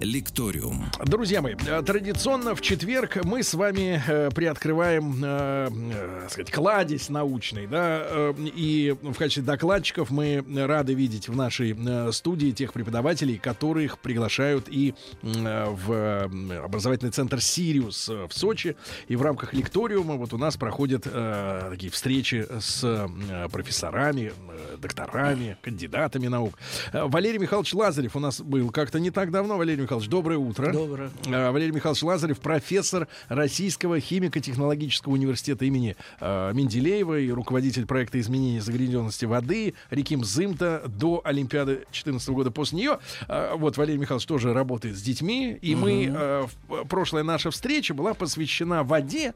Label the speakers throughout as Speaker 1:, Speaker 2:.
Speaker 1: Лекториум.
Speaker 2: Друзья мои, э, традиционно в четверг мы с вами э, приоткрываем, э, э, сказать, кладезь научный, да, и в качестве докладчиков мы рады видеть в нашей студии тех преподавателей, которых приглашают и в образовательный центр «Сириус» в Сочи, и в рамках лекториума вот у нас проходят такие встречи с профессорами, докторами, кандидатами наук. Валерий Михайлович Лазарев у нас был как-то не так давно, Валерий Михайлович, доброе утро.
Speaker 3: Доброе.
Speaker 2: Э, Валерий Михайлович Лазарев, профессор Российского химико-технологического университета имени э, Менделеева и руководитель проекта изменения загрязненности воды реки Мзымта до Олимпиады 2014 года после нее. Э, вот Валерий Михайлович тоже работает с детьми, и мы э, в- прошлая наша встреча была посвящена воде.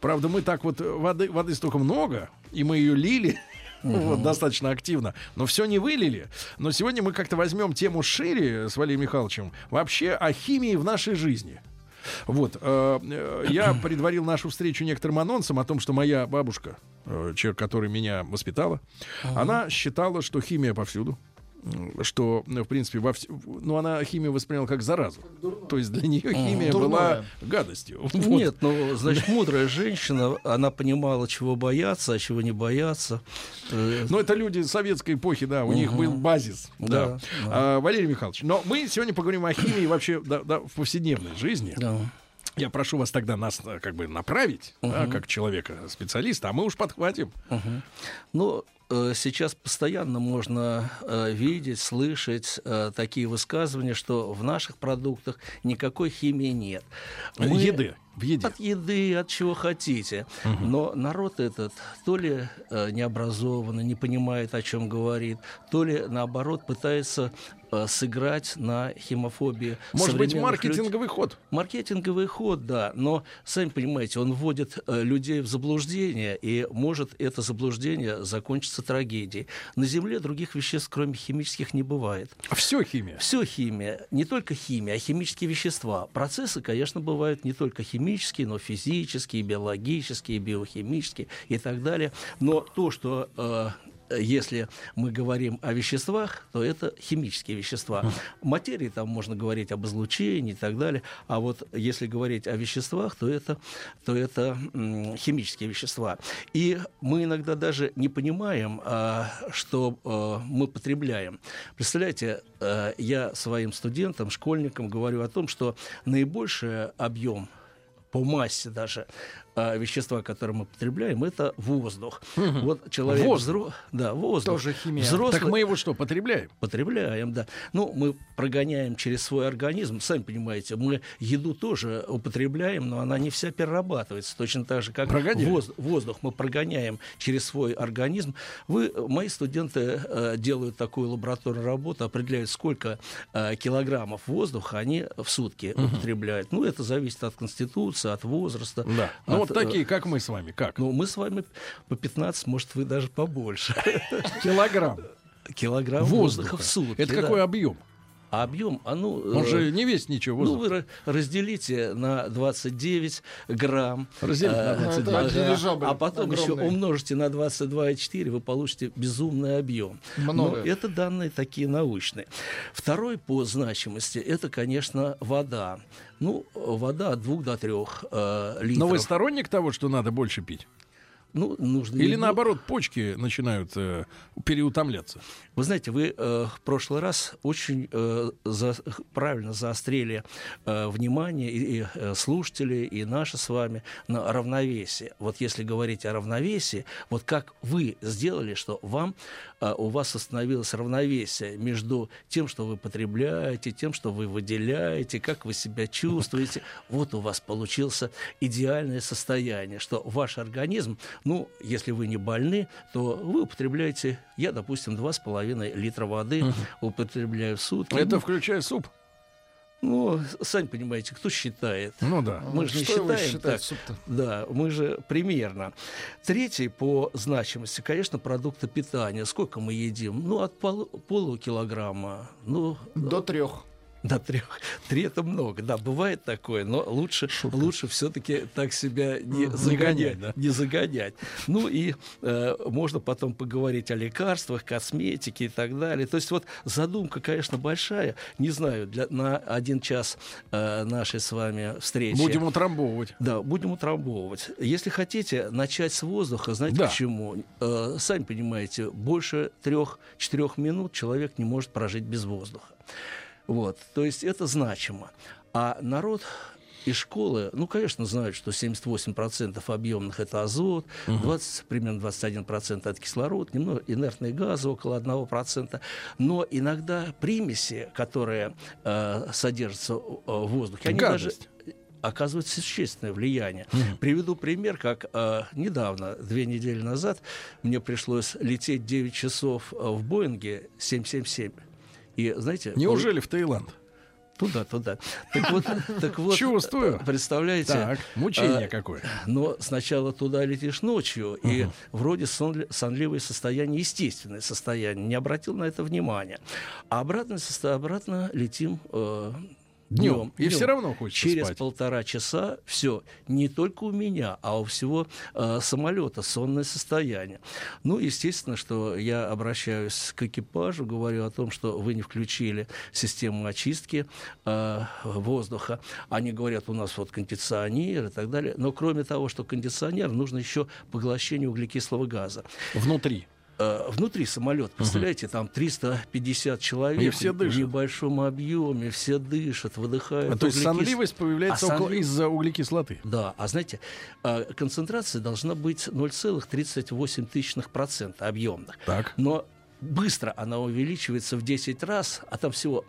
Speaker 2: Правда, мы так вот воды, воды столько много, и мы ее лили. Вот, достаточно активно. Но все не вылили. Но сегодня мы как-то возьмем тему шире с Валерием Михайловичем. Вообще о химии в нашей жизни. Вот, э, э, я предварил нашу встречу некоторым анонсом о том, что моя бабушка, э, человек, который меня воспитала, она считала, что химия повсюду. Что, в принципе, во вс- ну, она химию восприняла как заразу. То есть для нее химия была
Speaker 4: Дурное.
Speaker 2: гадостью. Вот.
Speaker 3: Нет, ну, значит, мудрая женщина, она понимала, чего бояться, а чего не бояться. Э,
Speaker 2: Ну, это люди советской эпохи, да, у них был базис. Да.
Speaker 3: Да, да.
Speaker 2: А, Валерий Михайлович, но мы сегодня поговорим о химии вообще да, да, в повседневной жизни.
Speaker 3: да.
Speaker 2: Я прошу вас тогда нас э, как бы направить, да, как человека-специалиста, а мы уж подхватим.
Speaker 3: Ну, э, сейчас постоянно можно э, видеть, слышать э, такие высказывания, что в наших продуктах никакой химии нет. Мы-
Speaker 2: Еды. В еде.
Speaker 3: От еды, от чего хотите. Но народ этот то ли э, необразованный, не понимает, о чем говорит, то ли наоборот пытается э, сыграть на химофобии.
Speaker 2: Может быть, маркетинговый ход.
Speaker 3: Маркетинговый ход, да, но, сами понимаете, он вводит э, людей в заблуждение, и может это заблуждение закончиться трагедией. На Земле других веществ, кроме химических, не бывает.
Speaker 2: Все химия.
Speaker 3: Все химия, не только химия, а химические вещества. Процессы, конечно, бывают не только химические, но физические, биологические, биохимические и так далее. Но то, что э, если мы говорим о веществах, то это химические вещества. Материи там можно говорить об излучении и так далее. А вот если говорить о веществах, то это, то это химические вещества. И мы иногда даже не понимаем, а, что а, мы потребляем. Представляете, а, я своим студентам, школьникам говорю о том, что наибольший объем по массе даже а, вещества, которые мы потребляем, это воздух. Вот человек
Speaker 2: Воздух.
Speaker 3: взро- да, воздух.
Speaker 4: Тоже химия.
Speaker 3: Взрослый,
Speaker 2: Так мы его что, потребляем?
Speaker 3: Потребляем, да. Ну, мы прогоняем через свой организм. Сами понимаете, мы еду тоже употребляем, но она не вся перерабатывается. Точно так же, как
Speaker 2: Прогоняем.
Speaker 3: воз- воздух мы прогоняем через свой организм. Вы, мои студенты э, делают такую лабораторную работу, определяют, сколько э, килограммов воздуха они в сутки употребляют. Ну, это зависит от конституции, от возраста.
Speaker 2: Да. Ну, вот
Speaker 3: э,
Speaker 2: такие, как мы с вами. Как?
Speaker 3: Ну, мы с вами по 15, может, вы даже побольше.
Speaker 2: Килограмм
Speaker 3: Килограмм
Speaker 2: воздуха.
Speaker 3: воздуха в сутки.
Speaker 2: Это
Speaker 3: да.
Speaker 2: какой объем?
Speaker 3: А объем, а ну...
Speaker 2: Он
Speaker 3: э,
Speaker 2: же не весит ничего.
Speaker 3: ну,
Speaker 2: воздух.
Speaker 3: вы ра- разделите на 29 грамм.
Speaker 2: Разделить на
Speaker 3: Э,
Speaker 2: 29.
Speaker 4: это
Speaker 3: ага.
Speaker 4: дирижабль
Speaker 3: А потом еще
Speaker 4: огромный.
Speaker 3: умножите на 22,4, вы получите безумный объем.
Speaker 4: Много.
Speaker 3: Но это данные такие научные. Второй по значимости это, конечно, вода. Ну, вода от 2 до 3 э, литров.
Speaker 2: Но вы сторонник того, что надо больше пить?
Speaker 3: Ну, нужно
Speaker 2: Или
Speaker 3: не-
Speaker 2: наоборот, почки начинают э, переутомляться?
Speaker 3: Вы знаете, вы э, в прошлый раз очень э, за- правильно заострили э, внимание и, и, э, слушателей, и наши с вами на равновесие. Вот если говорить о равновесии, вот как вы сделали, что вам, у вас остановилось равновесие между тем, что вы потребляете, тем, что вы выделяете, как вы себя чувствуете. Вот у вас получился идеальное состояние, что ваш организм, ну, если вы не больны, то вы употребляете, я, допустим, 2,5 литра воды употребляю в сутки.
Speaker 2: Это
Speaker 3: Ну,
Speaker 2: включая суп?
Speaker 3: Ну, сами понимаете, кто считает?
Speaker 2: Ну да.
Speaker 3: Мы же не
Speaker 4: Что
Speaker 3: считаем так. Да, мы же примерно. Третий по значимости, конечно, продукты питания. Сколько мы едим? Ну, от полу, полукилограмма. Ну,
Speaker 4: До трех.
Speaker 3: До трех. Три это много. Да, бывает такое, но лучше, лучше все-таки так себя не.
Speaker 2: Не
Speaker 3: загонять.
Speaker 2: гонять, да.
Speaker 3: Не загонять. Ну и э, можно потом поговорить о лекарствах, косметике и так далее. То есть вот задумка, конечно, большая. Не знаю, для, на один час э, нашей с вами встречи.
Speaker 2: Будем утрамбовывать.
Speaker 3: Да, будем утрамбовывать. Если хотите начать с воздуха, знаете
Speaker 2: Да.
Speaker 3: почему? Э, сами понимаете, больше трех-четырех минут человек не может прожить без воздуха. Вот, то есть это значимо. А народ из школы, ну, конечно, знают, что 78% объемных это азот, 20, примерно 21% это кислород, немного инертные газы, около 1%. Но иногда примеси, которые э, содержатся э, в воздухе, они даже
Speaker 2: Гадость.
Speaker 3: оказывает существенное влияние. Приведу пример, как э, недавно, две недели назад, мне пришлось лететь 9 часов э, в Боинге 777. И знаете,
Speaker 2: Неужели в Таиланд?
Speaker 3: туда, туда. Так вот, так вот,
Speaker 2: Чувствую.
Speaker 3: представляете,
Speaker 2: Так, мучение
Speaker 3: а,
Speaker 2: какое.
Speaker 3: но сначала туда летишь ночью, и вроде сонли- сонливое состояние, естественное состояние, не обратил на это внимания. А обратно, обратно летим э,
Speaker 2: Днем. И
Speaker 3: днем.
Speaker 2: все равно хочется
Speaker 3: Через
Speaker 2: спать.
Speaker 3: полтора часа все, не только у меня, а у всего э, самолета сонное состояние. Ну, естественно, что я обращаюсь к экипажу, говорю о том, что вы не включили систему очистки э, воздуха. Они говорят, у нас вот кондиционер и так далее. Но кроме того, что кондиционер, нужно еще поглощение углекислого газа.
Speaker 2: Внутри.
Speaker 3: Э, внутри самолета, представляете, там 350 человек
Speaker 2: И все дышат.
Speaker 3: в небольшом объеме, все дышат, выдыхают.
Speaker 2: А то есть сонливость появляется
Speaker 3: А сонли-
Speaker 2: из-за углекислоты.
Speaker 3: Да, а знаете, э, концентрация должна быть 0,38 процента объемных.
Speaker 2: Так.
Speaker 3: Но быстро она увеличивается в 10 раз, а там всего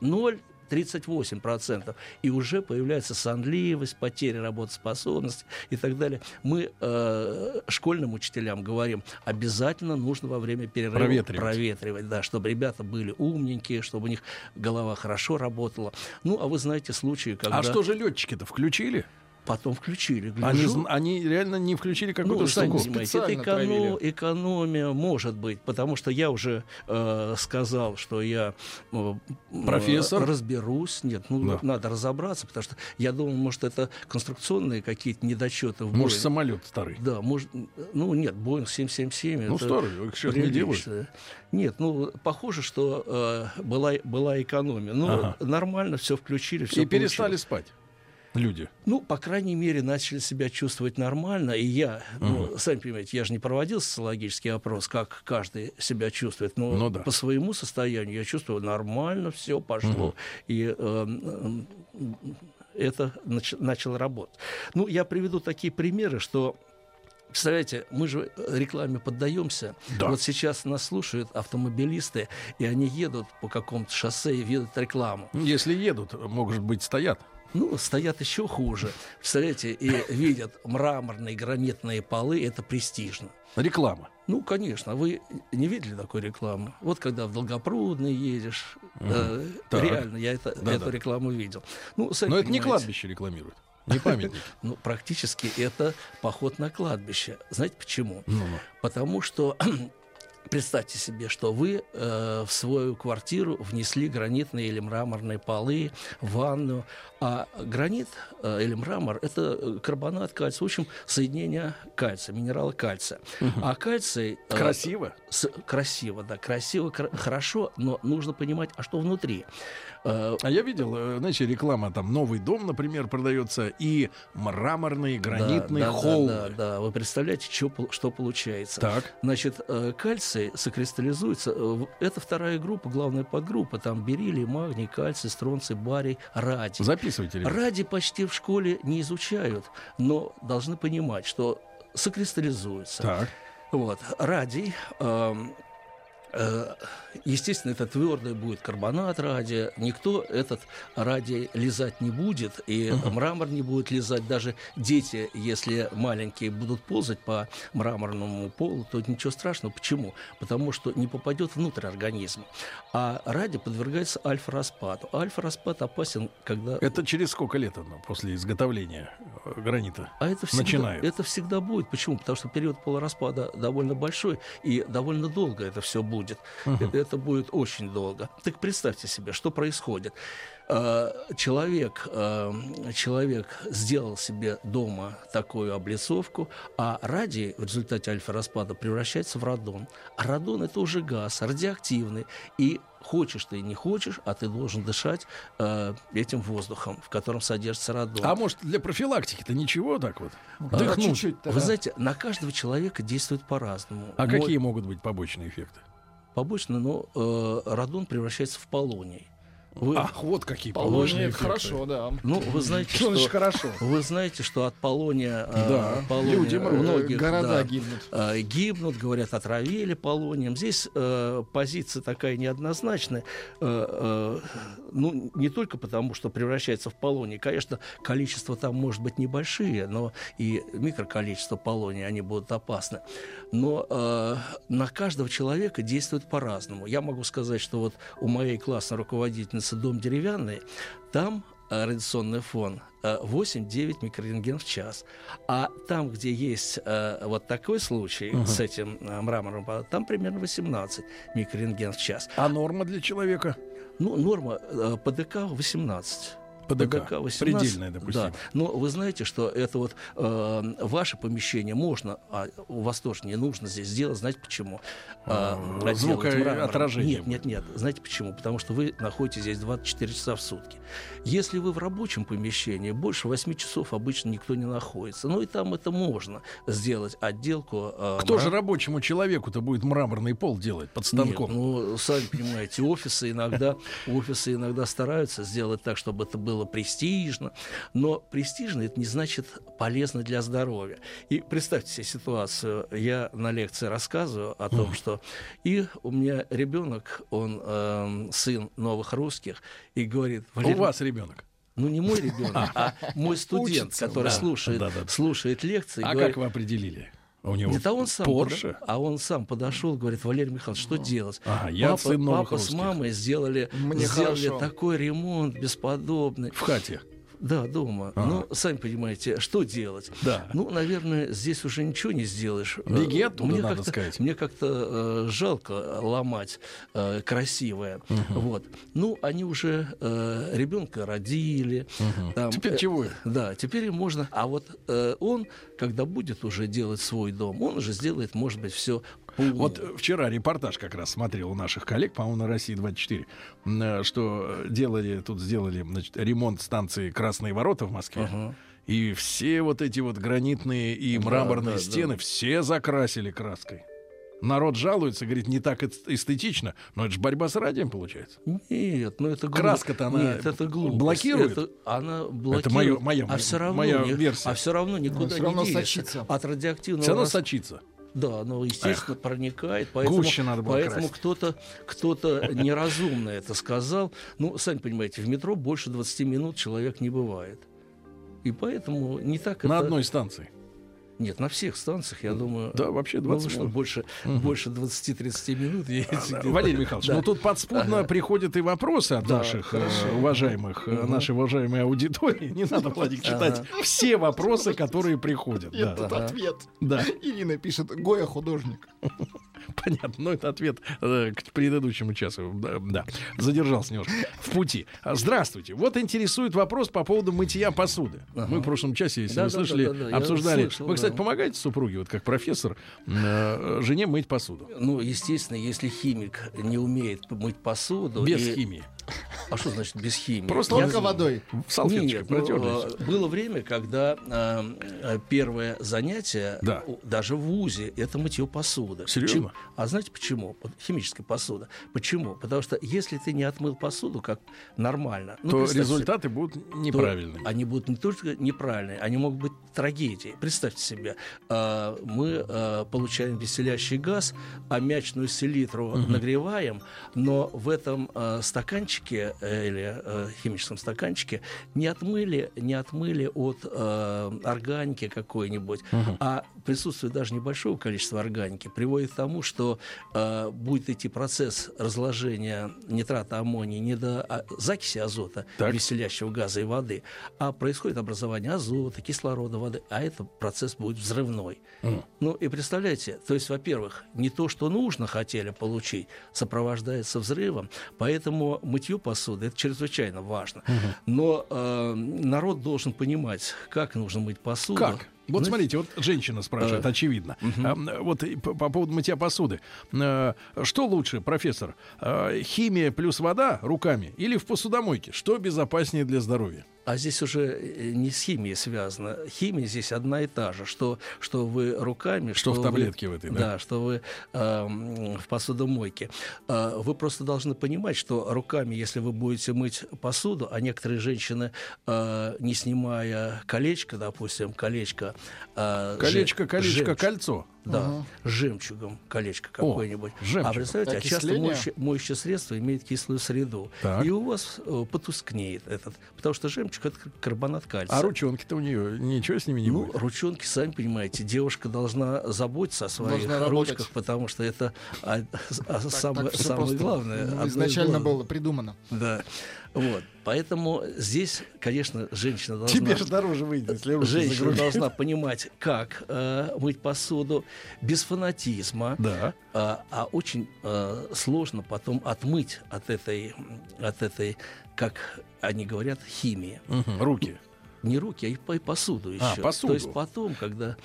Speaker 3: 0,38%. И уже появляется сонливость, потеря работоспособности и так далее. Мы э, школьным учителям говорим, обязательно нужно во время перерыва
Speaker 2: Проветривать.
Speaker 3: проветривать, да, чтобы ребята были умненькие, чтобы у них голова хорошо работала. Ну, а вы знаете случаи, когда
Speaker 2: А что же летчики-то включили?
Speaker 3: Потом включили.
Speaker 2: Они,
Speaker 3: гляжу,
Speaker 2: они реально не включили какую-то
Speaker 3: ну,
Speaker 2: штуку.
Speaker 3: понимаете, это
Speaker 2: травили.
Speaker 3: экономия может быть, потому что я уже э, сказал, что я э,
Speaker 2: Профессор?
Speaker 3: разберусь. Нет, ну
Speaker 2: Да.
Speaker 3: надо разобраться, потому что я думал, может, это конструкционные какие-то недочеты в
Speaker 2: Может,
Speaker 3: Боинге.
Speaker 2: самолет старый.
Speaker 3: Да, может, ну нет, Боинг 777.
Speaker 2: Ну, старый, их сейчас не делают.
Speaker 3: Нет, ну похоже, что э, была была экономия. Ну
Speaker 2: Ага.
Speaker 3: нормально, все включили, все
Speaker 2: И перестали спать люди.
Speaker 3: ну, по крайней мере, начали себя чувствовать нормально. И я, ну, сами понимаете, я же не проводил социологический опрос, как каждый себя чувствует. Но
Speaker 2: Ну да.
Speaker 3: по своему состоянию я чувствую нормально, все пошло. И эм, эм, это нач- начало работать. Ну, я приведу такие примеры, что Представляете, мы же рекламе поддаемся.
Speaker 2: Да.
Speaker 3: Вот сейчас нас слушают автомобилисты, и они едут по какому-то шоссе и видят рекламу.
Speaker 2: Если едут, может быть, стоят.
Speaker 3: Ну, стоят еще хуже. Представляете, и видят мраморные гранитные полы, это престижно.
Speaker 2: Реклама.
Speaker 3: Ну, конечно, вы не видели такой рекламы? Вот когда в Долгопрудный едешь, э,
Speaker 2: Так.
Speaker 3: реально, я это,
Speaker 2: Да-да.
Speaker 3: эту рекламу видел. Ну, сами
Speaker 2: Но это не кладбище рекламируют. Не памятник.
Speaker 3: Ну, практически это поход на кладбище. Знаете почему?
Speaker 2: Ну-ну.
Speaker 3: Потому что представьте себе, что вы э, в свою квартиру внесли гранитные или мраморные полы, ванну, а гранит э, или мрамор – это э, карбонат кальция, в общем, соединение кальция, минерала кальция. А кальций… э,
Speaker 2: Красиво.
Speaker 3: с- красиво, да, красиво, кра- хорошо, но нужно понимать, а что внутри. Э,
Speaker 2: А я видел, э, знаете, реклама там новый дом, например, продается и мраморные гранитные
Speaker 3: да, да,
Speaker 2: холмы.
Speaker 3: Да, да, да. Вы представляете, что, что получается?
Speaker 2: Так.
Speaker 3: Значит, э, кальций сокристаллизуется. э, Это вторая группа, главная подгруппа. Там бериллий, магний, кальций, стронций, барий, радий.
Speaker 2: Записывайте, ребят.
Speaker 3: Ради почти в школе не изучают, но должны понимать, что сокристаллизуется.
Speaker 2: Так.
Speaker 3: Вот. Радий, эм, э, естественно, это твердый будет карбонат радия. Никто этот радий лизать не будет, и мрамор не будет лизать. Даже дети, если маленькие, будут ползать по мраморному полу, то ничего страшного. Почему? Потому что не попадет внутрь организма. А радий подвергается альфа-распаду. Альфа-распад опасен, когда
Speaker 2: Это через сколько лет оно после изготовления э, гранита?
Speaker 3: А это всегда,
Speaker 2: начинают?
Speaker 3: это всегда будет. Почему? Потому что период полураспада довольно большой, и довольно долго это все будет. будет. Uh-huh. Это будет очень долго. Так представьте себе, что происходит. Э, человек, э, человек сделал себе дома такую облицовку, а радий в результате альфа-распада превращается в радон. А радон – это уже газ, радиоактивный. И хочешь ты и не хочешь, а ты должен дышать э, этим воздухом, в котором содержится радон.
Speaker 2: А может, для профилактики-то ничего так вот?
Speaker 3: А, Дыхнуть? Вы знаете, на каждого человека действует по-разному.
Speaker 2: А Мой... какие могут быть побочные эффекты?
Speaker 3: Побочные, но э, радон превращается в полоний.
Speaker 2: Вы... Ах, вот какие полония.
Speaker 4: Хорошо, да.
Speaker 3: Ну, вы знаете, что,
Speaker 2: что хорошо.
Speaker 3: Вы знаете, что от полония,
Speaker 2: э, да.
Speaker 3: полония
Speaker 2: люди
Speaker 3: многих
Speaker 4: города да, гибнут.
Speaker 3: Э, гибнут, говорят, отравили полонием. Здесь э, позиция такая неоднозначная. Э, э, ну, не только потому, что превращается в полоний. Конечно, количество там может быть небольшие, но и микроколичество полония, они будут опасны. Но э, на каждого человека действует по-разному. Я могу сказать, что вот у моей классной руководительницы находится дом деревянный, там э, радиационный фон 8-9 э, микрорентген в час. А там, где есть э, вот такой случай uh-huh. с этим э, мрамором, там примерно 18 микрорентген в час.
Speaker 2: А норма для человека?
Speaker 3: Ну, норма э, ПДК 18.
Speaker 2: ПДК, ПДК 18, предельное, допустим. Да.
Speaker 3: Но вы знаете, что это вот э, ваше помещение можно, а у вас тоже не нужно здесь сделать. Знаете почему?
Speaker 2: Э, Звукоотражение.
Speaker 3: Нет, нет, нет. Знаете почему? Потому что вы находитесь здесь 24 часа в сутки. Если вы в рабочем помещении, больше 8 часов обычно никто не находится. Ну и там это можно сделать отделку.
Speaker 2: Э, Кто мрам... же рабочему человеку-то будет мраморный пол делать под станком?
Speaker 3: Нет, ну, сами понимаете, офисы иногда, офисы иногда стараются сделать так, чтобы это было было престижно. Но престижно это не значит полезно для здоровья. И представьте себе ситуацию. Я на лекции рассказываю о том, что и у меня ребенок, он э, сын новых русских, и говорит...
Speaker 2: У вас ребенок?
Speaker 3: ну не мой ребенок, а мой студент, Учится, который да, слушает, да, да. слушает лекции.
Speaker 2: А говорит, как вы определили?
Speaker 3: У него Нет, а он сам Porsche? Под... А он сам подошел, говорит, Валерий Михайлович, что делать?
Speaker 2: А, я
Speaker 3: папа,
Speaker 2: сын
Speaker 3: папа
Speaker 2: с
Speaker 3: мамой сделали, Мне сделали такой ремонт бесподобный.
Speaker 2: В хате?
Speaker 3: Да, дома. Ага. Ну, сами понимаете, что делать?
Speaker 2: Да.
Speaker 3: Ну, наверное, здесь уже ничего не сделаешь.
Speaker 2: Беги оттуда, мне надо сказать.
Speaker 3: Мне как-то э, жалко ломать э, красивое. Угу. Вот. Ну, они уже э, ребенка родили.
Speaker 2: Угу. Там, теперь э, чего?
Speaker 3: Да, теперь можно. А вот э, он, когда будет уже делать свой дом, он уже сделает, может быть, все
Speaker 2: вот вчера репортаж как раз смотрел у наших коллег, по-моему, на России 24, э, что делали, тут сделали значит, ремонт станции Красные ворота в Москве. Uh-huh. И все вот эти вот гранитные и мраморные да, да, стены, да. все закрасили краской. Народ жалуется, говорит, не так эстетично, но это же борьба с радием получается.
Speaker 3: Нет, ну это
Speaker 2: глупо. Краска-то она
Speaker 3: Нет, это глупость.
Speaker 2: блокирует.
Speaker 3: Это, она блокирует.
Speaker 2: Это моя, моя,
Speaker 3: а все равно
Speaker 2: моя
Speaker 3: не,
Speaker 2: версия.
Speaker 3: А все равно никуда все равно не сочится. От радиоактивного... Все
Speaker 2: равно рас... сочится.
Speaker 3: Да, но естественно Эх, проникает, поэтому, поэтому кто-то кто-то неразумно это сказал. Ну, сами понимаете, в метро больше 20 минут человек не бывает, и поэтому не так.
Speaker 2: На
Speaker 3: это...
Speaker 2: одной станции.
Speaker 3: Нет, на всех станциях, я думаю...
Speaker 2: Да, вообще 20
Speaker 3: ну, что, больше, угу. больше 20-30 минут.
Speaker 2: А, Валерий Михайлович, да. ну тут подспудно ага. приходят и вопросы от да, наших э, хорошо. уважаемых, угу. нашей уважаемой аудитории. Не надо, Владик, читать ага. все вопросы, которые приходят.
Speaker 4: Этот
Speaker 2: да.
Speaker 4: ответ.
Speaker 2: Да.
Speaker 4: Ирина пишет, Гоя художник.
Speaker 2: Понятно, но это ответ э, к предыдущему часу. Да, да, задержался немножко в пути. Здравствуйте. Вот интересует вопрос по поводу мытья посуды. Ага. Мы в прошлом часе, если да, вы да, слышали, да, да, да, обсуждали. Слышал, вы, кстати, да. помогаете супруге, вот как профессор, э, жене мыть посуду?
Speaker 3: Ну, естественно, если химик не умеет мыть посуду...
Speaker 2: Без и... химии.
Speaker 3: А что значит без химии?
Speaker 4: Просто только водой.
Speaker 3: Салфеточкой ну, э, Было время, когда э, первое занятие,
Speaker 2: да.
Speaker 3: даже в ВУЗе, это мытье посуды.
Speaker 2: Серьезно?
Speaker 3: А знаете почему? Химическая посуда. Почему? Потому что если ты не отмыл посуду как нормально,
Speaker 2: ну, то результаты себе, будут неправильные.
Speaker 3: Они будут не только неправильные, они могут быть трагедией. Представьте себе, э, мы э, получаем веселящий газ, аммиачную селитру угу. нагреваем, но в этом э, стаканчике э, или э, химическом стаканчике не отмыли, не отмыли от э, органики какой-нибудь, а присутствие даже небольшого количества органики приводит к тому, что э, будет идти процесс разложения нитрата аммония не до а, закиси азота,
Speaker 2: Так.
Speaker 3: веселящего газа и воды, а происходит образование азота, кислорода, воды, а этот процесс будет взрывной. Ну и представляете, то есть, во-первых, не то, что нужно хотели получить, сопровождается взрывом, поэтому мытье посуды это чрезвычайно важно. Но э, народ должен понимать, как нужно мыть посуду.
Speaker 2: Как? Вот смотрите, вот женщина спрашивает,
Speaker 3: Э,
Speaker 2: очевидно. А, м, Вот по поводу мытья посуды. Э, Что лучше, профессор? Э, Химия плюс вода руками или в посудомойке? Что безопаснее для здоровья?
Speaker 3: А здесь уже э, не с химией связано. Химия здесь одна и та же. Что, что вы руками,
Speaker 2: Что в
Speaker 3: вы-
Speaker 2: таблетке в этой, да?
Speaker 3: Да, что вы эм, в посудомойке. Э, вы просто должны понимать, что руками, если вы будете мыть посуду, а некоторые женщины, э, не снимая колечко, допустим, колечко... э,
Speaker 2: Колечко,
Speaker 3: же-
Speaker 2: колечко,
Speaker 3: жемчуг.
Speaker 2: кольцо.
Speaker 3: Да, с жемчугом колечко какое-нибудь.
Speaker 2: жемчуг.
Speaker 3: А представляете, а часто моющее, моющее средство имеет кислую среду.
Speaker 2: Так.
Speaker 3: И у вас э, потускнеет этот. Потому что жемчуг это карбонат кальция.
Speaker 2: А ручонки-то у нее ничего с ними не
Speaker 3: ну,
Speaker 2: будет?
Speaker 3: ручонки, сами понимаете, девушка должна заботиться о своих
Speaker 4: Должна работать.
Speaker 3: ручках, потому что это а, а,
Speaker 4: Так-
Speaker 3: самое,
Speaker 4: так
Speaker 3: самое главное.
Speaker 4: ну, изначально было придумано.
Speaker 3: Да. Вот. Поэтому здесь, конечно, женщина должна...
Speaker 2: Тебе же дороже выйдет, если
Speaker 3: Женщина должна понимать, как э, мыть посуду без фанатизма,
Speaker 2: Да.
Speaker 3: а, а очень э, сложно потом отмыть от этой, от этой, как они говорят, химии.
Speaker 2: Мгм, Руки.
Speaker 3: Не руки, а и, и посуду еще.
Speaker 2: А, посуду.
Speaker 3: То есть потом, когда...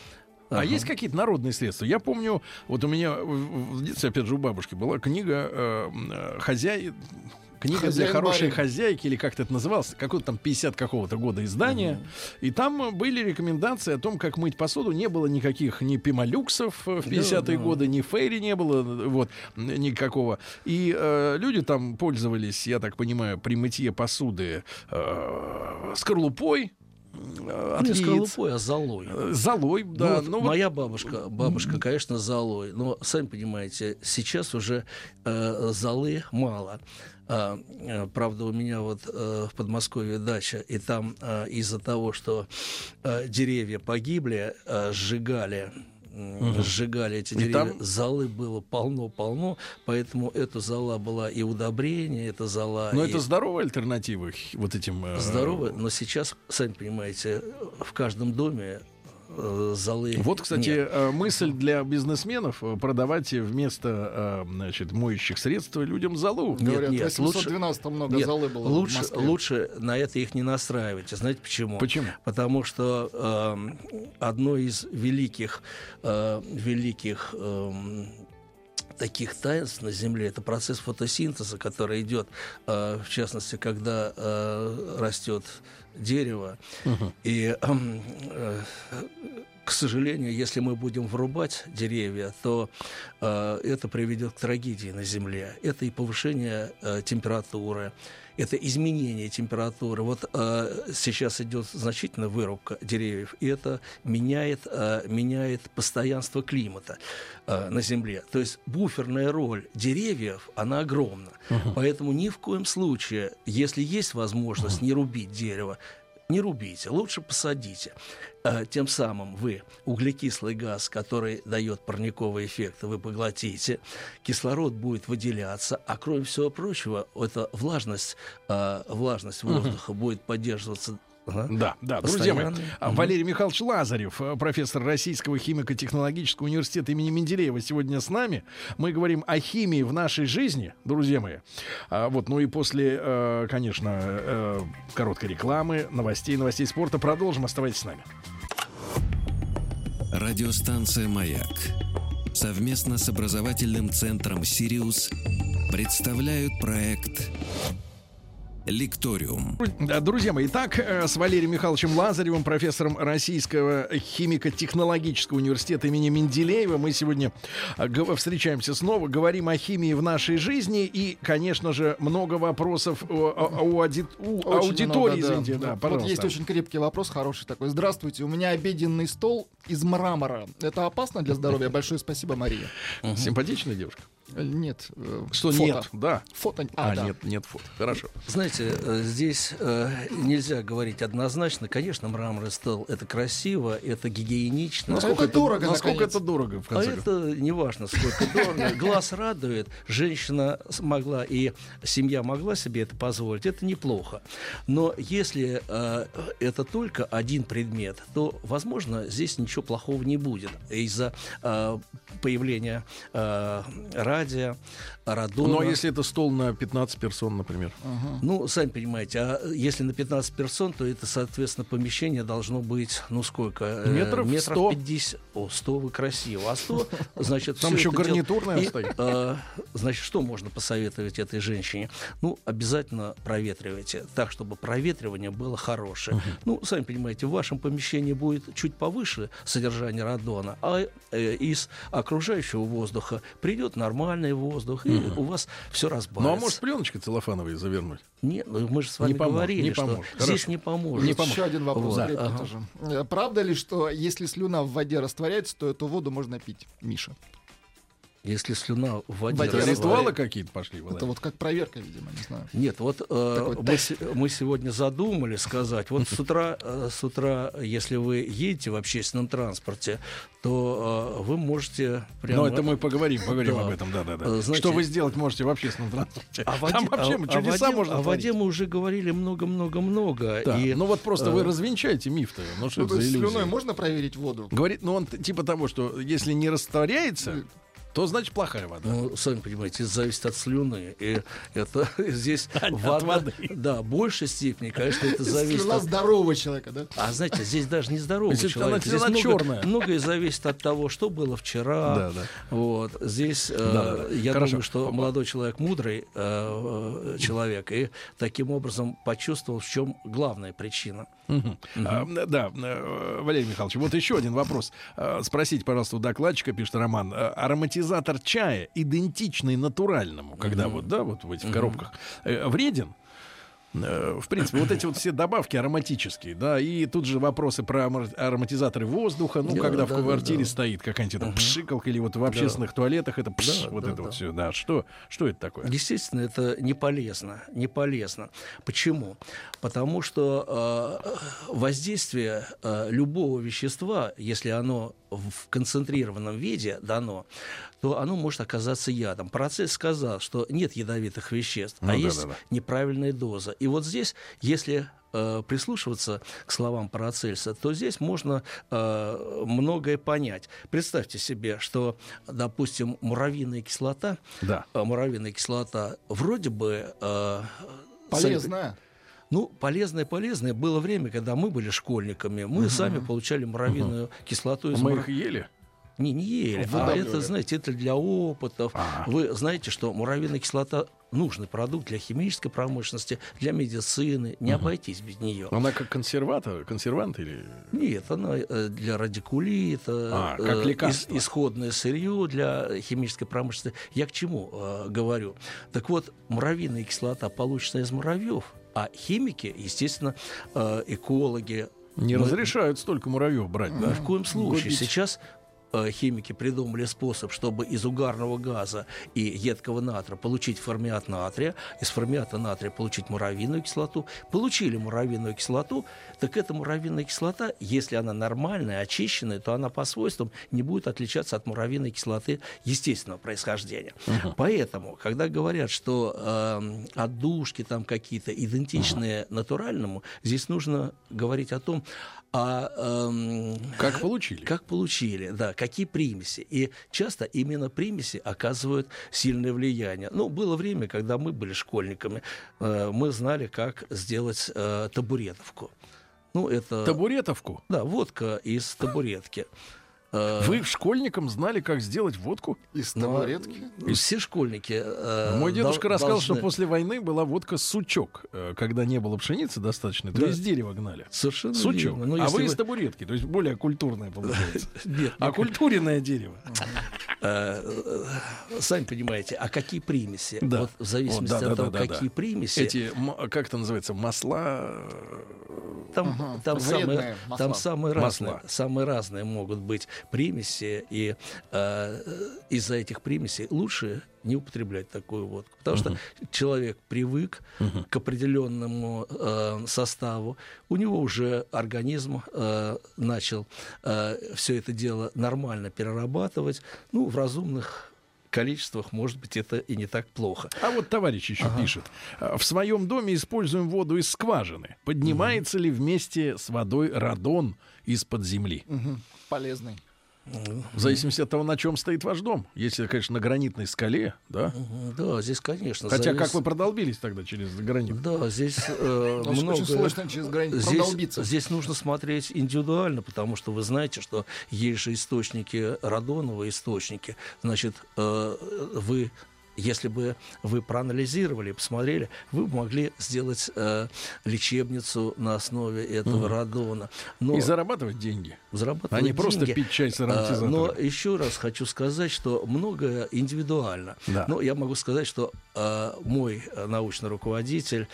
Speaker 2: А
Speaker 3: Ага.
Speaker 2: есть какие-то народные средства? Я помню, вот у меня в детстве, опять же, у бабушки была книга э, э, Книга для
Speaker 4: Хозяин
Speaker 2: хорошей
Speaker 4: барин.
Speaker 2: хозяйки, или как-то это называлось, какой-то там 50 какого-то года издания. И там были рекомендации о том, как мыть посуду. Не было никаких ни пимолюксов э, в 50-е
Speaker 3: да.
Speaker 2: годы, ни фейри не было, э, вот, никакого. И э, люди там пользовались, я так понимаю, при мытье посуды э, скорлупой, от
Speaker 3: не скорлупой, а золой.
Speaker 2: Э, Золой, да.
Speaker 3: ну, вот
Speaker 2: ну, вот
Speaker 3: моя бабушка, бабушка, конечно, золой, но сами понимаете, сейчас уже э, золы мало. А, э, правда, у меня вот э, в Подмосковье дача, и там э, из-за того, что э, деревья погибли, э, сжигали м, сжигали эти
Speaker 2: И
Speaker 3: деревья,
Speaker 2: там-
Speaker 3: золы было полно-полно, поэтому эта зола была и удобрение, это зола
Speaker 2: Но
Speaker 3: и
Speaker 2: это здоровая альтернатива вот этим... э,
Speaker 3: здоровое, но сейчас, сами понимаете, в каждом доме э, золы
Speaker 2: Вот, кстати,
Speaker 3: нет.
Speaker 2: э, мысль для бизнесменов э, продавать вместо э, значит, моющих средств людям залу.
Speaker 3: Нет,
Speaker 4: Говорят,
Speaker 3: нет,
Speaker 4: в
Speaker 3: лучше-
Speaker 4: 812 много
Speaker 3: Нет,
Speaker 4: залы было
Speaker 3: лучше,
Speaker 4: в Москве.
Speaker 3: лучше на это их не настраивайте. Знаете почему?
Speaker 2: Почему?
Speaker 3: Потому что эм, одно из великих, э, великих эм, таких таинств на Земле это процесс фотосинтеза, который идет, э, в частности, когда э, растет дерево. И эм, э, к сожалению, если мы будем врубать деревья, то э, это приведет к трагедии на Земле. Это и повышение э, температуры, это изменение температуры. Вот э, сейчас идет значительная вырубка деревьев, и это меняет, э, меняет постоянство климата э, на Земле. То есть буферная роль деревьев, она огромна. Поэтому ни в коем случае, если есть возможность не рубить дерево, не рубите, лучше посадите. Э, Тем самым вы углекислый газ, который дает парниковый эффект, вы поглотите, кислород будет выделяться, а кроме всего прочего, эта влажность, э, влажность воздуха будет поддерживаться. Ага.
Speaker 2: Да, да, друзья мои.
Speaker 3: Постоянно. Мгм.
Speaker 2: Валерий Михайлович Лазарев, э, профессор Российского химико-технологического университета имени Менделеева, сегодня с нами. Мы говорим о химии в нашей жизни, друзья мои. А, вот, ну и после, э, конечно, э, короткой рекламы, новостей, новостей спорта продолжим. Оставайтесь с нами.
Speaker 1: Радиостанция «Маяк» совместно с образовательным центром «Сириус» представляют проект «Лекториум».
Speaker 2: Да, Друзья мои, итак, э, с Валерием Михайловичем Лазаревым, профессором Российского химико-технологического университета имени Менделеева, мы сегодня э, встречаемся снова, говорим о химии в нашей жизни и, конечно же, много вопросов у, у- у ауди- у
Speaker 4: Очень
Speaker 2: аудитории,
Speaker 4: много, да.
Speaker 2: извините, да,
Speaker 4: Вот
Speaker 2: пожалуйста.
Speaker 4: есть очень крепкий вопрос, хороший такой. Здравствуйте, у меня обеденный стол из мрамора. Это опасно для здоровья? Большое спасибо, Мария.
Speaker 2: Симпатичная девушка.
Speaker 4: Э, Нет. э,
Speaker 2: Что
Speaker 4: фото.
Speaker 2: нет, да.
Speaker 4: Фото.
Speaker 2: А,
Speaker 4: А, да.
Speaker 2: нет, нет фото. Хорошо.
Speaker 3: Знаете, э, здесь э, нельзя говорить однозначно. Конечно, мраморный стол — это красиво, это гигиенично.
Speaker 4: Насколько это дорого,
Speaker 2: Насколько
Speaker 4: наконец.
Speaker 2: это дорого, в
Speaker 3: А
Speaker 2: конце концов?
Speaker 3: это не важно, сколько дорого. Глаз радует. Женщина с- могла и семья могла себе это позволить. Это неплохо. Но если э, это только один предмет, то, возможно, здесь ничего плохого не будет. Из-за э, появления э, радия, радона.
Speaker 2: Ну, а если это стол на 15 персон, например?
Speaker 3: Ну, сами понимаете, а если на 15 персон, то это, соответственно, помещение должно быть, ну, сколько? Э,
Speaker 2: Метров 100.
Speaker 3: 50. О, 100 вы красиво. А 100, значит,
Speaker 2: Там еще гарнитурная
Speaker 3: И,
Speaker 2: стоит.
Speaker 3: э, значит, что можно посоветовать этой женщине? Ну, обязательно проветривайте. Так, чтобы проветривание было хорошее. Ну, сами понимаете, в вашем помещении будет чуть повыше содержание радона, а э, из окружающего воздуха придет нормальный воздух, и у вас все разбавится.
Speaker 2: Ну, а может, пленочкой целлофановой завернуть?
Speaker 3: Нет, ну мы же с вами
Speaker 2: Не
Speaker 3: говорили,
Speaker 2: не
Speaker 3: что
Speaker 2: поможет.
Speaker 3: здесь
Speaker 2: Хорошо.
Speaker 3: не поможет.
Speaker 2: Не поможет.
Speaker 4: Еще один вопрос
Speaker 3: Вот. Ага.
Speaker 4: тоже. Э, Правда ли, что если слюна в воде растворяется, то эту воду можно пить, Миша?
Speaker 3: Если слюна в воде...
Speaker 4: Воде
Speaker 2: Это ритуалы какие-то пошли, Володя?
Speaker 4: Это вот как проверка, видимо, не знаю.
Speaker 3: Нет, вот э,
Speaker 4: Такой
Speaker 3: мы, се- мы сегодня задумали сказать, вот с утра, э, с утра, если вы едете в общественном транспорте, то э, вы можете прямо...
Speaker 2: Ну, это мы поговорим, поговорим
Speaker 3: Да.
Speaker 2: об этом, да-да-да.
Speaker 3: Э,
Speaker 2: Что вы сделать можете в общественном транспорте?
Speaker 3: О воде,
Speaker 2: Там вообще
Speaker 3: о- о
Speaker 2: чудеса
Speaker 3: воде-
Speaker 2: можно
Speaker 3: О воде мы уже говорили много-много-много.
Speaker 2: Да,
Speaker 3: и,
Speaker 2: Ну вот просто вы
Speaker 3: э,
Speaker 2: развенчаете миф-то. Ну что
Speaker 4: Ну,
Speaker 2: это
Speaker 4: то
Speaker 2: за
Speaker 4: есть
Speaker 2: иллюзия?
Speaker 4: слюной можно проверить воду?
Speaker 2: Говорит, ну он типа того, что если не растворяется, то значит плохая вода.
Speaker 3: Ну, сами понимаете, это зависит от слюны. И это здесь
Speaker 2: от
Speaker 3: вода...
Speaker 2: воды.
Speaker 3: Да, в большей степени, конечно, это зависит
Speaker 4: Слюна
Speaker 3: от
Speaker 4: здорового человека, да?
Speaker 3: А знаете, здесь даже не здоровый
Speaker 2: Если
Speaker 3: человек.
Speaker 2: она-
Speaker 3: Здесь
Speaker 2: она
Speaker 3: много-
Speaker 2: чёрная.
Speaker 3: многое зависит от того, что было вчера.
Speaker 2: Да, да.
Speaker 3: Вот здесь э,
Speaker 2: Да, да.
Speaker 3: я
Speaker 2: Хорошо.
Speaker 3: думаю, что молодой человек мудрый э, э, человек и таким образом почувствовал, в чем главная причина.
Speaker 2: А, да, э, Валерий Михайлович, вот еще один вопрос. А, Спросите, пожалуйста, у докладчика, пишет Роман, а, ароматизатор чая, идентичный натуральному, когда вот, да, вот в этих коробках, э, вреден? Э, В принципе, вот эти вот все добавки ароматические, да, и тут же вопросы про ароматизаторы воздуха, ну,
Speaker 3: Да,
Speaker 2: когда в
Speaker 3: да, да,
Speaker 2: квартире
Speaker 3: да.
Speaker 2: стоит какая-нибудь там пшикалка, или вот в общественных туалетах это пш,
Speaker 3: Да,
Speaker 2: вот
Speaker 3: да,
Speaker 2: это
Speaker 3: да.
Speaker 2: вот все, да, что, что это такое?
Speaker 3: Естественно, это не полезно. Не полезно. Почему? Потому что э, воздействие э, любого вещества, если оно в концентрированном виде дано, то оно может оказаться ядом. Процесс сказал, что нет ядовитых веществ,
Speaker 2: Ну
Speaker 3: а
Speaker 2: да,
Speaker 3: есть
Speaker 2: да, да.
Speaker 3: неправильная доза. И вот здесь, если э, прислушиваться к словам Парацельса, то здесь можно э, многое понять. Представьте себе, что, допустим, муравьиная кислота,
Speaker 2: Да.
Speaker 3: э, муравьиная кислота вроде бы... э,
Speaker 4: Полезная.
Speaker 3: ну, полезное, полезное. Было время, когда мы были школьниками, мы сами получали муравьиную кислоту из
Speaker 2: Мы
Speaker 3: мура-
Speaker 2: их ели?
Speaker 3: Не, не ели. А
Speaker 4: Выдавливали.
Speaker 3: это, знаете, это для опытов.
Speaker 2: Ага.
Speaker 3: Вы знаете, что муравьиная кислота нужный продукт для химической промышленности, для медицины. Не обойтись без нее.
Speaker 2: Она как консерватор, консервант или...
Speaker 3: Нет, она э, для радикулита,
Speaker 2: А, как
Speaker 3: э,
Speaker 2: лекарство.
Speaker 3: ис- исходное сырье для химической промышленности. Я к чему э, говорю? Так вот, муравьиная кислота, полученная из муравьев, а химики, естественно, э, экологи,
Speaker 2: Не
Speaker 3: мы-
Speaker 2: разрешают столько муравьев брать,
Speaker 3: ни
Speaker 2: да?
Speaker 3: в коем случае.
Speaker 4: Губить.
Speaker 3: Сейчас химики придумали способ, чтобы из угарного газа и едкого натра получить формиат натрия, из формиата натрия получить муравьиную кислоту. Получили муравьиную кислоту, так эта муравьиная кислота, если она нормальная, очищенная, то она по свойствам не будет отличаться от муравьиной кислоты естественного происхождения. Поэтому, когда говорят, что э, отдушки там какие-то идентичные натуральному, здесь нужно говорить о том, а эм,
Speaker 2: Как получили?
Speaker 3: как получили, да, какие примеси. И часто именно примеси оказывают сильное влияние. Ну, было время, когда мы были школьниками, э, мы знали, как сделать э, табуретовку. Ну, это...
Speaker 2: Табуретовку?
Speaker 3: Да, водка из табуретки. Э,
Speaker 2: Вы школьникам знали, как сделать водку?
Speaker 4: Из
Speaker 3: ну,
Speaker 4: табуретки.
Speaker 3: Все школьники... э,
Speaker 2: Мой дедушка
Speaker 3: дол-
Speaker 2: рассказал, что
Speaker 3: должны-
Speaker 2: после войны была водка сучок. Э, Когда не было пшеницы достаточно, то
Speaker 3: Да.
Speaker 2: из дерева гнали.
Speaker 3: Совершенно
Speaker 2: Сучок.
Speaker 3: верно. Ну,
Speaker 2: а
Speaker 3: если
Speaker 2: вы из табуретки, то есть более культурное получается.
Speaker 3: Нет,
Speaker 2: А культуренное дерево.
Speaker 3: Э, Сами понимаете, а какие примеси?
Speaker 2: Да.
Speaker 3: Вот в зависимости
Speaker 2: да,
Speaker 3: от
Speaker 2: да,
Speaker 3: того,
Speaker 2: да,
Speaker 3: какие
Speaker 2: да.
Speaker 3: примеси,
Speaker 2: Эти, как это называется, масла...
Speaker 3: там, там,
Speaker 4: вредные
Speaker 3: самые,
Speaker 4: масла.
Speaker 3: там самые разные,
Speaker 2: Масла.
Speaker 3: самые разные могут быть примеси, и э, из-за этих примесей лучше не употреблять такую водку. Потому что человек привык к определенному э, составу, у него уже организм э, начал э, все это дело нормально перерабатывать, ну, в разумных количествах, может быть, это и не так плохо.
Speaker 2: А вот товарищ еще пишет. «А, В своем доме используем воду из скважины. Поднимается ли вместе с водой радон из-под земли?
Speaker 4: Мгм. Полезный.
Speaker 2: В зависимости от того, на чем стоит ваш дом. Если, конечно, на гранитной скале, да?
Speaker 3: Да, здесь, конечно.
Speaker 2: Хотя
Speaker 3: завис-
Speaker 2: как вы продолбились тогда через гранит?
Speaker 3: Да, здесь э,
Speaker 4: Очень,
Speaker 3: много...
Speaker 4: очень сложно через границу
Speaker 3: Здесь,
Speaker 4: продолбиться.
Speaker 3: здесь нужно смотреть индивидуально, потому что вы знаете, что есть же источники, радоновые источники. Значит, э, вы, если бы вы проанализировали, посмотрели, вы бы могли сделать э, лечебницу на основе этого радона. Но
Speaker 2: И зарабатывать деньги.
Speaker 3: зарабатывать
Speaker 2: А не просто
Speaker 3: деньги.
Speaker 2: пить чай с
Speaker 3: А,
Speaker 2: ароматизатором.
Speaker 3: Но еще раз хочу сказать, что многое индивидуально.
Speaker 2: Да.
Speaker 3: Но я могу сказать, что э, мой э, научный руководитель,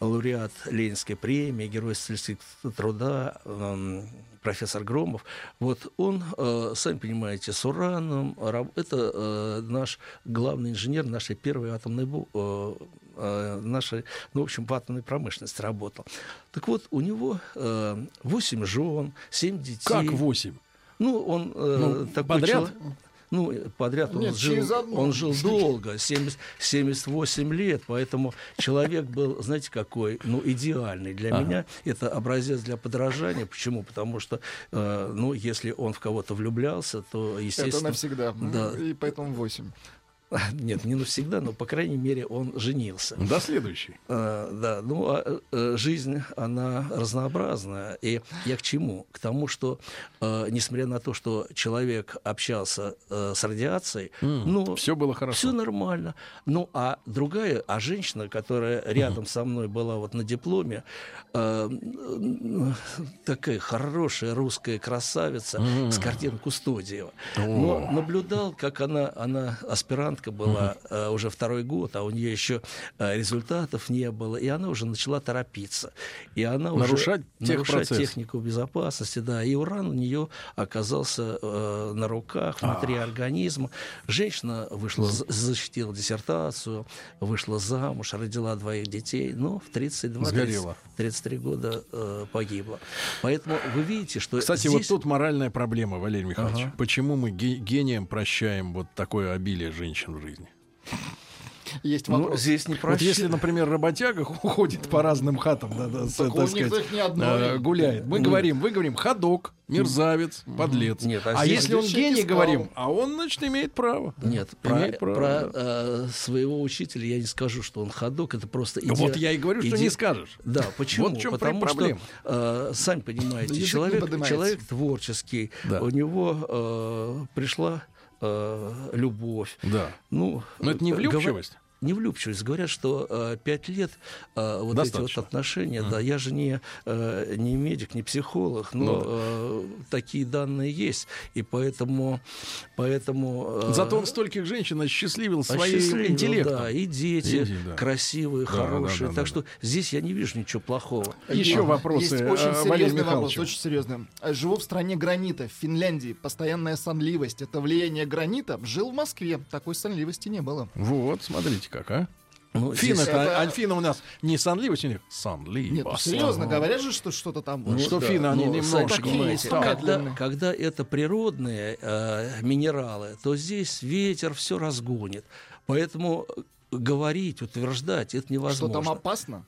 Speaker 3: лауреат Ленинской премии, герой социалистического труда, эм, профессор Громов, вот он, э, сами понимаете, с ураном, это э, наш главный инженер нашей первой атомной э, э, нашей, ну, в общем, по атомной промышленности работал. Так вот, у него э, 8 жен, 7 детей.
Speaker 2: Как 8?
Speaker 3: Ну, он э,
Speaker 2: Ну,
Speaker 3: такой
Speaker 2: подряд?
Speaker 3: чело- Ну, подряд он
Speaker 4: Нет,
Speaker 3: жил, он жил долго, 70, 78 лет, поэтому человек был, знаете, какой, ну, идеальный. Для
Speaker 2: Ага.
Speaker 3: меня это образец для подражания. Почему? Потому что, э, ну, если он в кого-то влюблялся, то,
Speaker 4: Это
Speaker 3: естественно...
Speaker 4: навсегда.
Speaker 3: Да.
Speaker 4: И поэтому 8.
Speaker 3: Нет, не навсегда, но, по крайней мере, он женился.
Speaker 2: До следующей.
Speaker 3: Э, да, ну а э, жизнь, она разнообразная. И я к чему? К тому, что, э, несмотря на то, что человек общался э, с радиацией, ну,
Speaker 2: Все было хорошо.
Speaker 3: все нормально. Ну, а другая, а женщина, которая рядом со мной была вот на дипломе, м, такая хорошая русская красавица с картин Кустодиева. Но наблюдал, как она, она аспирантка была э, уже второй год, а у нее еще э, результатов не было, и она уже начала торопиться. И она уже-
Speaker 2: Нарушать
Speaker 3: нарушать
Speaker 2: техпроцесс.
Speaker 3: технику безопасности, да. И уран у нее оказался э, на руках, внутри организма. Женщина вышла, з- защитила диссертацию, вышла замуж, родила двоих детей, но в 32
Speaker 2: Сгорела.
Speaker 3: 33 года э, погибла. Поэтому вы видите, что
Speaker 2: Кстати,
Speaker 3: здесь...
Speaker 2: вот тут моральная проблема, Валерий Михайлович.
Speaker 3: Ага.
Speaker 2: Почему мы ге- гением прощаем вот такое обилие женщин в жизни?
Speaker 4: Есть
Speaker 3: Ну,
Speaker 4: вопрос.
Speaker 3: здесь не
Speaker 2: Вот если, например, работяга уходит по разным хатам, да, да,
Speaker 4: Так
Speaker 2: так
Speaker 4: у них
Speaker 2: сказать,
Speaker 4: их ни одной.
Speaker 2: э, гуляет. Мы говорим, вы говорим, ходок, мерзавец, подлец.
Speaker 3: Нет, а
Speaker 2: а
Speaker 3: здесь
Speaker 2: если он гений,
Speaker 4: искал.
Speaker 2: говорим, а он, значит, имеет право.
Speaker 3: Нет, про,
Speaker 2: Имеет право,
Speaker 3: про,
Speaker 2: да.
Speaker 3: э, своего учителя я не скажу, что он ходок, это просто
Speaker 2: Ну,
Speaker 3: иде-
Speaker 2: Вот я и говорю, что
Speaker 3: иде-
Speaker 2: не скажешь.
Speaker 3: Да, почему?
Speaker 2: Вот в чем
Speaker 3: Потому
Speaker 2: проблема.
Speaker 3: что, э, сами понимаете,
Speaker 4: не
Speaker 3: человек, человек творческий,
Speaker 2: Да.
Speaker 3: у него э, пришла э, любовь.
Speaker 2: Да.
Speaker 3: Ну,
Speaker 2: Но это не влюбчивость.
Speaker 3: Не влюбчивость. Говорят, что э, пять лет э, вот
Speaker 2: Достаточно.
Speaker 3: эти вот отношения, да, я же не, э, не медик, не психолог, но
Speaker 2: Ну да.
Speaker 3: э, такие данные есть, и поэтому, поэтому э,
Speaker 2: Зато он стольких женщин осчастливил своим интеллектом.
Speaker 3: Да, и дети
Speaker 2: Иди, да.
Speaker 3: красивые,
Speaker 2: Да,
Speaker 3: хорошие.
Speaker 2: да, да,
Speaker 3: так
Speaker 2: да,
Speaker 3: что здесь я не вижу ничего плохого.
Speaker 2: Еще
Speaker 4: Есть-
Speaker 2: вопросы,
Speaker 4: Есть
Speaker 2: э,
Speaker 4: очень
Speaker 2: Валерию
Speaker 4: серьезный вопрос, очень серьезный. А, Живу в стране гранита, в Финляндии. Постоянная сонливость. Это влияние гранита. Жил в Москве. Такой сонливости не было.
Speaker 2: Вот, смотрите как, а.
Speaker 3: Ну,
Speaker 2: Финны,
Speaker 4: это-
Speaker 2: а финны у нас не сонливость, у них
Speaker 4: Нет,
Speaker 2: сонливость.
Speaker 4: ну, серьезно, говорят же, что что-то там
Speaker 2: Ну, что
Speaker 3: да,
Speaker 2: финны, они
Speaker 3: но,
Speaker 2: немножко,
Speaker 4: такие
Speaker 3: когда, когда это природные э, минералы, то здесь ветер все разгонит. Поэтому говорить, утверждать это
Speaker 4: Что
Speaker 3: невозможно.
Speaker 4: там опасно?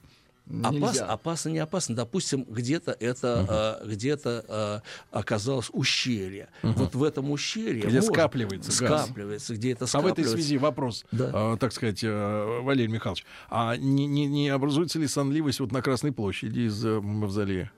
Speaker 3: Опасно, опасно, не опасно. Допустим, где-то это, э, где-то э, оказалось ущелье. Вот в этом ущелье
Speaker 2: Где
Speaker 3: может-
Speaker 2: скапливается газ.
Speaker 3: скапливается, где это
Speaker 2: А в
Speaker 3: скапливается.
Speaker 2: этой связи вопрос,
Speaker 3: Да.
Speaker 2: э, так сказать, э, Валерий Михайлович, а не, не, не образуется ли сонливость вот на Красной площади из э, мавзолея?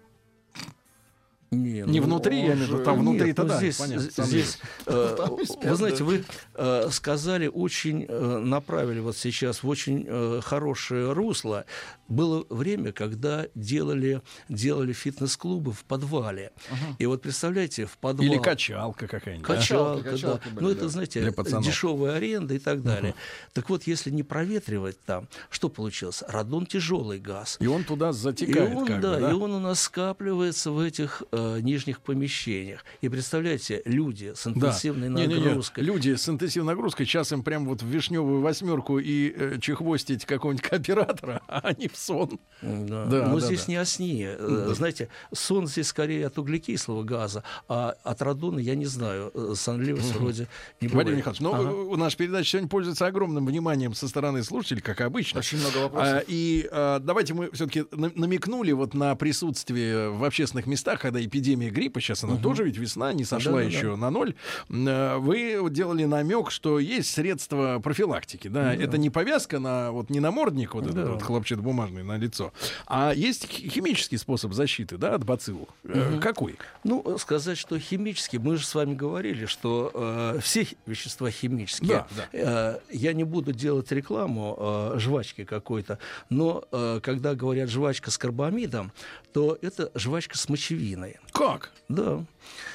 Speaker 3: Не,
Speaker 2: Не
Speaker 3: ну,
Speaker 2: внутри, я имею в виду, там внутри-то
Speaker 3: ну,
Speaker 2: да,
Speaker 3: здесь,
Speaker 2: понятно, сонливость.
Speaker 3: здесь, э,
Speaker 4: Там и спят,
Speaker 3: вы знаете,
Speaker 4: да.
Speaker 3: вы э, сказали очень, э, направили вот сейчас в очень э, хорошее русло. Было время, когда делали, делали фитнес-клубы в подвале. И вот представляете, в подвал...
Speaker 2: Или качалка какая-нибудь. да?
Speaker 3: Качалка,
Speaker 4: Качалки,
Speaker 3: да.
Speaker 4: были,
Speaker 3: ну,
Speaker 4: да.
Speaker 3: это, знаете,
Speaker 2: Для пацанов.
Speaker 3: дешевая аренда и так далее. Так вот, если не проветривать там, что получилось? Радон тяжелый газ.
Speaker 2: И он туда
Speaker 3: И
Speaker 2: затекает
Speaker 3: он,
Speaker 2: как
Speaker 3: да,
Speaker 2: бы, да?
Speaker 3: и он у нас скапливается в этих, э, э, нижних помещениях. И представляете, люди с интенсивной
Speaker 2: Не, не, не.
Speaker 3: нагрузкой.
Speaker 2: Люди с интенсивной нагрузкой, сейчас им прям вот в вишневую восьмерку и э, чехвостить какого-нибудь кооператора, а они в сон.
Speaker 3: Да.
Speaker 2: Да,
Speaker 3: Но
Speaker 2: да,
Speaker 3: здесь
Speaker 2: да.
Speaker 3: не о сне. Э, Знаете, сон здесь скорее от углекислого газа, а от радона я не знаю. Э, Сонливость вроде не бывает.
Speaker 2: Валерий Михайлович, ну,
Speaker 3: Ага.
Speaker 2: наша передача сегодня пользуется огромным вниманием со стороны слушателей, как обычно.
Speaker 4: Очень много вопросов.
Speaker 2: А, и а, давайте мы все-таки намекнули вот на присутствие в общественных местах, когда эпидемия гриппа, сейчас она тоже ведь весна, не сошла
Speaker 3: Да-да-да.
Speaker 2: еще на ноль. А, Вы делали намек, что есть средства профилактики, да, это не повязка на вот не намордник вот этот
Speaker 3: Да.
Speaker 2: вот хлопчатобумажный на лицо, а есть хи- химический способ защиты, да, от бацилл. Э, Какой?
Speaker 3: Ну, э, сказать, что химически, мы же с вами говорили, что э, все вещества химические.
Speaker 2: Да, да.
Speaker 3: Э, я не буду делать рекламу э, жвачки какой-то, но э, когда говорят жвачка с карбамидом, то это жвачка с мочевиной.
Speaker 2: Как?
Speaker 3: Да.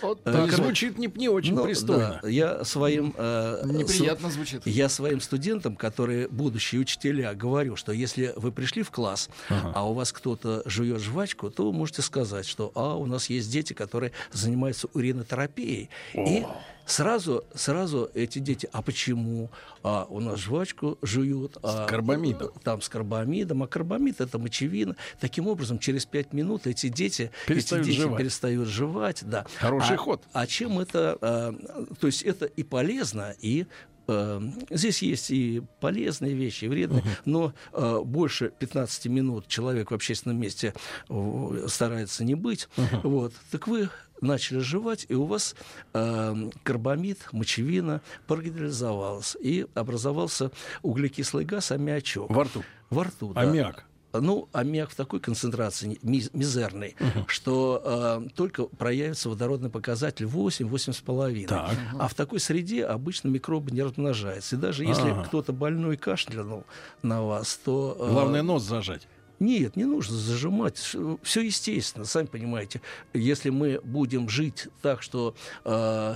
Speaker 4: Вот
Speaker 3: Э,
Speaker 4: так
Speaker 2: звучит не, не очень
Speaker 3: Ну,
Speaker 2: пристойно.
Speaker 3: да. Я своим... э,
Speaker 4: Неприятно звучит.
Speaker 3: Я своим студентам, которые будущие учителя, говорю, что если вы пришли в класс, а у вас кто-то жует жвачку, то вы можете сказать, что а, у нас есть дети, которые занимаются уринотерапией. И сразу, сразу эти дети, а почему? А у нас жвачку жуют. А,
Speaker 2: С карбамидом.
Speaker 3: Там с карбамидом, а карбамид это мочевина. Таким образом, через пять минут эти дети,
Speaker 2: Перестают
Speaker 3: эти дети
Speaker 2: жевать.
Speaker 3: перестают жевать. Да.
Speaker 2: Хороший
Speaker 3: А-
Speaker 2: ход.
Speaker 3: а чем это? э, то есть это и полезно, и э, здесь есть и полезные вещи, и вредные, но э, больше 15 минут человек в общественном месте старается не быть. Вот. Так вы начали жевать, и у вас э, карбамид, мочевина прогидролизовалась, и образовался углекислый газ, аммиачок.
Speaker 2: Во рту.
Speaker 3: Во рту, да.
Speaker 2: Аммиак.
Speaker 3: Ну, аммиак в такой концентрации ми- мизерной, что э, только проявится водородный показатель 8-8,5.
Speaker 2: Так.
Speaker 3: А в такой среде обычно микробы не размножаются. И даже если
Speaker 2: Ага.
Speaker 3: кто-то больной кашлянул на вас, то... э,
Speaker 2: Главное нос зажать.
Speaker 3: Нет, не нужно зажимать. Все естественно, сами понимаете. Если мы будем жить так, что э,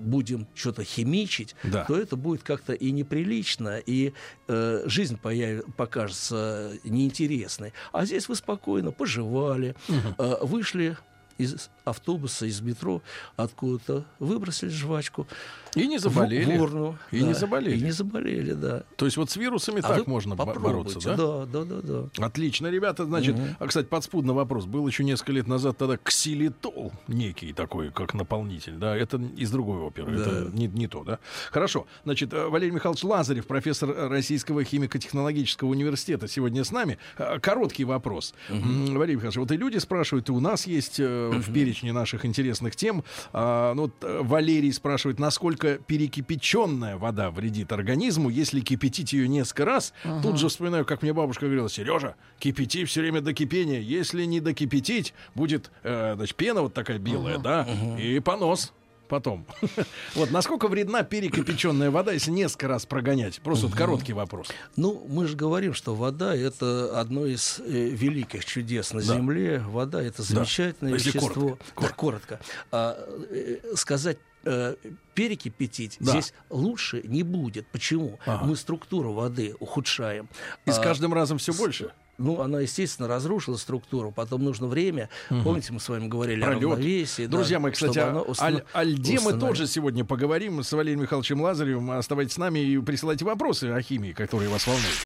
Speaker 3: будем что-то химичить,
Speaker 2: Да.
Speaker 3: то это будет как-то и неприлично, и э, жизнь появ- покажется неинтересной. А здесь вы спокойно пожевали, э, вышли из автобуса, из метро, откуда-то выбросили жвачку.
Speaker 2: И не заболели.
Speaker 3: В урну,
Speaker 2: И
Speaker 3: да.
Speaker 2: не заболели.
Speaker 3: И не заболели, да.
Speaker 2: То есть вот с вирусами
Speaker 3: А
Speaker 2: так можно бороться, да?
Speaker 3: Да, да, да, да.
Speaker 2: Отлично, ребята. Значит,
Speaker 3: Мгм.
Speaker 2: а, кстати, подспудный вопрос. Был еще несколько лет назад тогда ксилитол, некий такой, как наполнитель, да? Это из другой оперы,
Speaker 3: Да.
Speaker 2: это не, не то, да? Хорошо. Значит, э, Валерий Михайлович Лазарев, профессор э, Российского химико-технологического университета, сегодня с нами. Э, Короткий вопрос. М, Валерий Михайлович, вот и люди спрашивают, и у нас есть э, в перечне наших интересных тем. А, ну, вот, Валерий спрашивает, насколько перекипяченная вода вредит организму, если кипятить ее несколько раз. Тут же вспоминаю, как мне бабушка говорила, Сережа, кипяти все время до кипения. Если не докипятить, будет э, значит, пена вот такая белая, да, и понос потом. Вот насколько вредна перекипяченная вода, если несколько раз прогонять? Просто вот короткий вопрос.
Speaker 3: Ну, мы же говорим, что вода это одно из э, великих чудес на
Speaker 2: Да.
Speaker 3: Земле. Вода это замечательное
Speaker 2: Если
Speaker 3: вещество.
Speaker 2: коротко,
Speaker 3: Да, коротко. А, э, сказать э, перекипятить
Speaker 2: Да.
Speaker 3: здесь лучше не будет. Почему?
Speaker 2: Ага.
Speaker 3: Мы структуру воды ухудшаем.
Speaker 2: И с
Speaker 3: А,
Speaker 2: каждым разом все больше.
Speaker 3: ну, она, естественно, разрушила структуру, потом нужно время. Помните, мы с вами говорили
Speaker 2: Про
Speaker 3: о равновесии. да,
Speaker 2: Друзья мои, кстати, о,
Speaker 3: оно установ-
Speaker 2: о- о льде мы тоже сегодня поговорим с Валерием Михайловичем Лазаревым. Оставайтесь с нами и присылайте вопросы о химии, которые вас волнуют.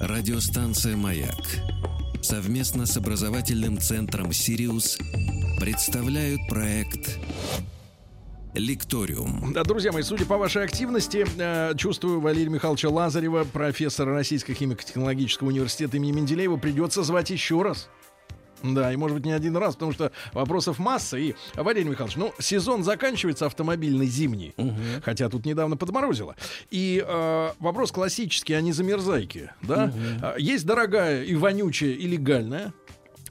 Speaker 1: Радиостанция «Маяк» совместно с образовательным центром «Сириус» представляют проект «Лекториум».
Speaker 2: Да, друзья мои, судя по вашей активности, э, чувствую Валерия Михайловича Лазарева, профессора Российского химико-технологического университета имени Менделеева, придется звать еще раз. Да, и может быть не один раз, потому что вопросов масса. И, Валерий Михайлович, ну, сезон заканчивается автомобильный зимний, хотя тут недавно подморозило. И э, вопрос классический, а не замерзайки, да? А, Есть дорогая и вонючая, и легальная.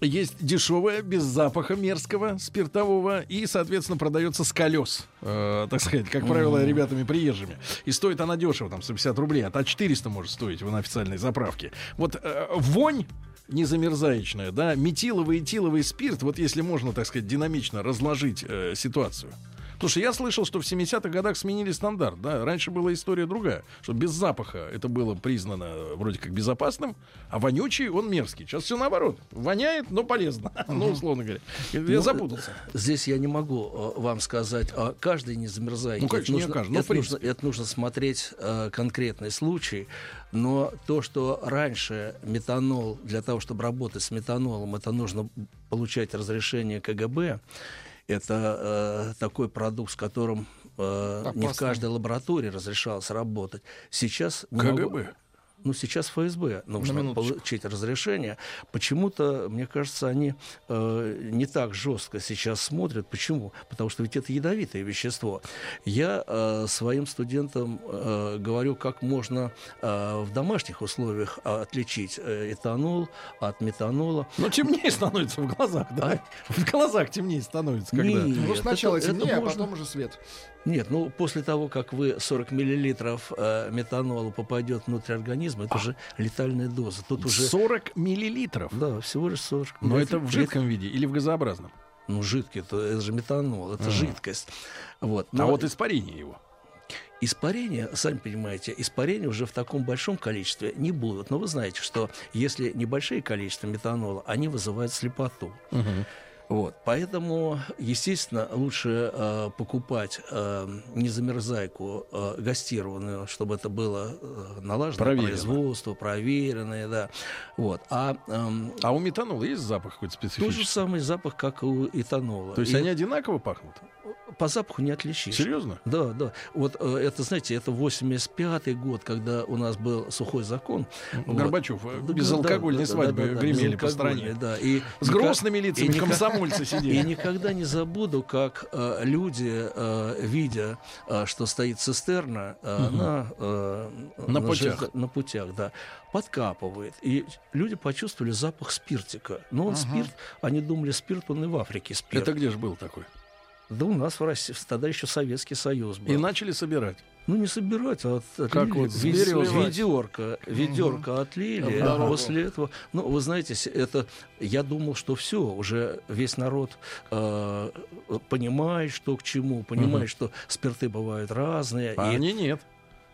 Speaker 2: Есть дешевая, без запаха мерзкого, спиртового, и, соответственно, продается с колес, э, так сказать, как правило, ребятами приезжими. И стоит она дешево, там, 150 рублей, а то 400 может стоить на официальной заправке. Вот э, вонь незамерзаечная, да, метиловый и этиловый спирт, вот если можно, так сказать, динамично разложить э, ситуацию. Слушай, я слышал, что в 70-х годах сменили стандарт, да? Раньше была история другая, что без запаха это было признано вроде как безопасным, а вонючий он мерзкий. Сейчас все наоборот. Воняет, но полезно. Ну, условно говоря. Я
Speaker 3: Ну,
Speaker 2: запутался.
Speaker 3: Здесь я не могу э, вам сказать, а каждый не замерзает.
Speaker 2: Ну, конечно, не каждый, но в
Speaker 3: это, нужно,
Speaker 2: принципе.
Speaker 3: это нужно смотреть э, конкретный случай. Но то, что раньше метанол, для того, чтобы работать с метанолом, это нужно получать разрешение КГБ. Это э, такой продукт, с которым э, не в каждой лаборатории разрешалось работать. Сейчас
Speaker 2: КГБ.
Speaker 3: Ну, сейчас ФСБ нужно получить разрешение. Почему-то, мне кажется, они э, не так жестко сейчас смотрят. Почему? Потому что ведь это ядовитое вещество. Я э, своим студентам э, говорю, как можно э, в домашних условиях отличить э, этанол от метанола.
Speaker 2: Ну, темнее становится в глазах, да? В глазах темнее становится, когда...
Speaker 3: Нет,
Speaker 4: Ну, сначала
Speaker 3: это- это
Speaker 4: темнее, а
Speaker 3: можно-
Speaker 4: потом уже свет.
Speaker 3: Нет, ну после того, как вы 40 миллилитров э, метанола попадет внутрь организма, это уже летальная доза. Тут уже
Speaker 2: 40 миллилитров.
Speaker 3: Да, всего лишь 40.
Speaker 2: Но
Speaker 3: Лет-
Speaker 2: это в жидком виде или в газообразном?
Speaker 3: Ну, жидкий, это, это же метанол, это жидкость. Вот.
Speaker 2: А
Speaker 3: Но
Speaker 2: вот испарение его.
Speaker 3: испарения, сами понимаете, испарения уже в таком большом количестве не будут. Но вы знаете, что если небольшие количества метанола, они вызывают слепоту. Вот, поэтому, естественно, лучше э, покупать э, не замерзайку э, гастированную, чтобы это было э, налажено
Speaker 2: Проверено.
Speaker 3: производство, проверенное, да. Вот. А эм,
Speaker 2: А у метанола есть запах какой-то
Speaker 3: тот же
Speaker 2: специфический?
Speaker 3: самый запах, как и у этанола.
Speaker 2: То есть
Speaker 3: И
Speaker 2: они одинаково пахнут?
Speaker 3: По запаху не отличишь.
Speaker 2: Серьезно?
Speaker 3: Да, да. Вот э, это, знаете, это 85-й год, когда у нас был сухой закон. Вот.
Speaker 2: Горбачев, э,
Speaker 3: Да,
Speaker 2: безалкогольной
Speaker 3: да,
Speaker 2: свадьбы
Speaker 3: да, да,
Speaker 2: гремели по стране.
Speaker 3: Да, и
Speaker 2: С
Speaker 3: ника-
Speaker 2: грустными
Speaker 3: и
Speaker 2: лицами
Speaker 3: ника-
Speaker 2: комсомольцы
Speaker 3: И
Speaker 2: сидели.
Speaker 3: никогда не забуду, как э, люди, э, видя, э, что стоит цистерна э, на, э,
Speaker 2: На путях.
Speaker 3: железо- на путях, да, подкапывает. И люди почувствовали запах спиртика. Но он спирт, они думали, спирт, он и в Африке спирт.
Speaker 2: Это где же был такой?
Speaker 3: Да у нас в России, тогда еще Советский Союз был.
Speaker 2: И начали собирать.
Speaker 3: Ну, не собирать, а от,
Speaker 2: Как
Speaker 3: отлили.
Speaker 2: вот
Speaker 3: Ве-
Speaker 2: сливать.
Speaker 3: ведерко, ведерко отлили.
Speaker 4: В дорогу.
Speaker 3: После этого, ну, вы знаете, это, я думал, что все, уже весь народ э, понимает, что к чему, понимает, что спирты бывают разные.
Speaker 2: А
Speaker 3: и,
Speaker 2: они нет.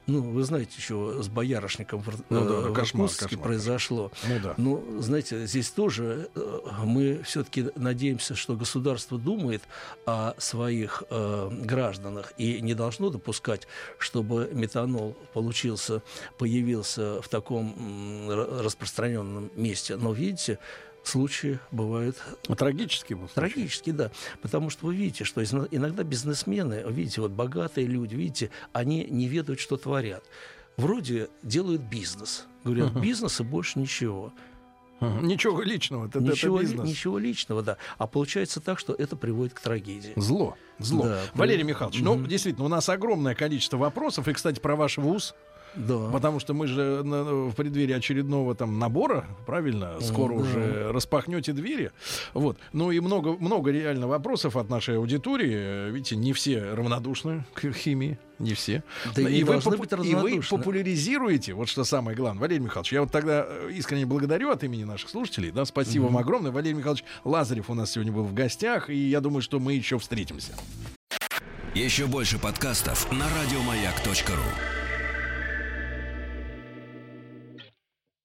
Speaker 3: Ну, вы знаете, что с боярышником
Speaker 2: Ну да,
Speaker 3: э, в
Speaker 2: кошмар,
Speaker 3: Иркутске
Speaker 2: кошмар,
Speaker 3: произошло.
Speaker 2: Ну да.
Speaker 3: Ну, знаете, здесь тоже э, мы все-таки надеемся, что государство думает о своих э, гражданах и не должно допускать, чтобы метанол получился, появился в таком распространенном месте. Но видите, случаи бывают
Speaker 2: Трагический был. случай.
Speaker 3: Трагически, да. Потому что вы видите, что иногда бизнесмены, видите, вот богатые люди, видите, они не ведают, что творят. Вроде делают бизнес. Говорят, бизнес и больше ничего.
Speaker 2: Ничего личного. Это, это
Speaker 3: ничего, ли-
Speaker 2: бизнес.
Speaker 3: ничего личного, да. А получается так, что это приводит к трагедии.
Speaker 2: Зло. Зло.
Speaker 3: Да,
Speaker 2: Валерий
Speaker 3: при-
Speaker 2: Михайлович, ну,
Speaker 3: Мгм.
Speaker 2: действительно, у нас огромное количество вопросов. И, кстати, про ваш вуз.
Speaker 3: Да.
Speaker 2: Потому что мы же на- в преддверии очередного там набора, правильно, скоро
Speaker 3: да.
Speaker 2: уже распахнете двери. Вот. Ну и много, много реально вопросов от нашей аудитории. Видите, не все равнодушны к химии. Не все.
Speaker 3: Да и не
Speaker 2: вы,
Speaker 3: должны
Speaker 2: попу-
Speaker 3: быть
Speaker 2: и вы популяризируете, вот что самое главное. Валерий Михайлович, я вот тогда э, искренне благодарю от имени наших слушателей. Да, спасибо вам огромное. Валерий Михайлович Лазарев у нас сегодня был в гостях, и я думаю, что мы еще встретимся.
Speaker 1: Еще больше подкастов на радиомаяк.ру.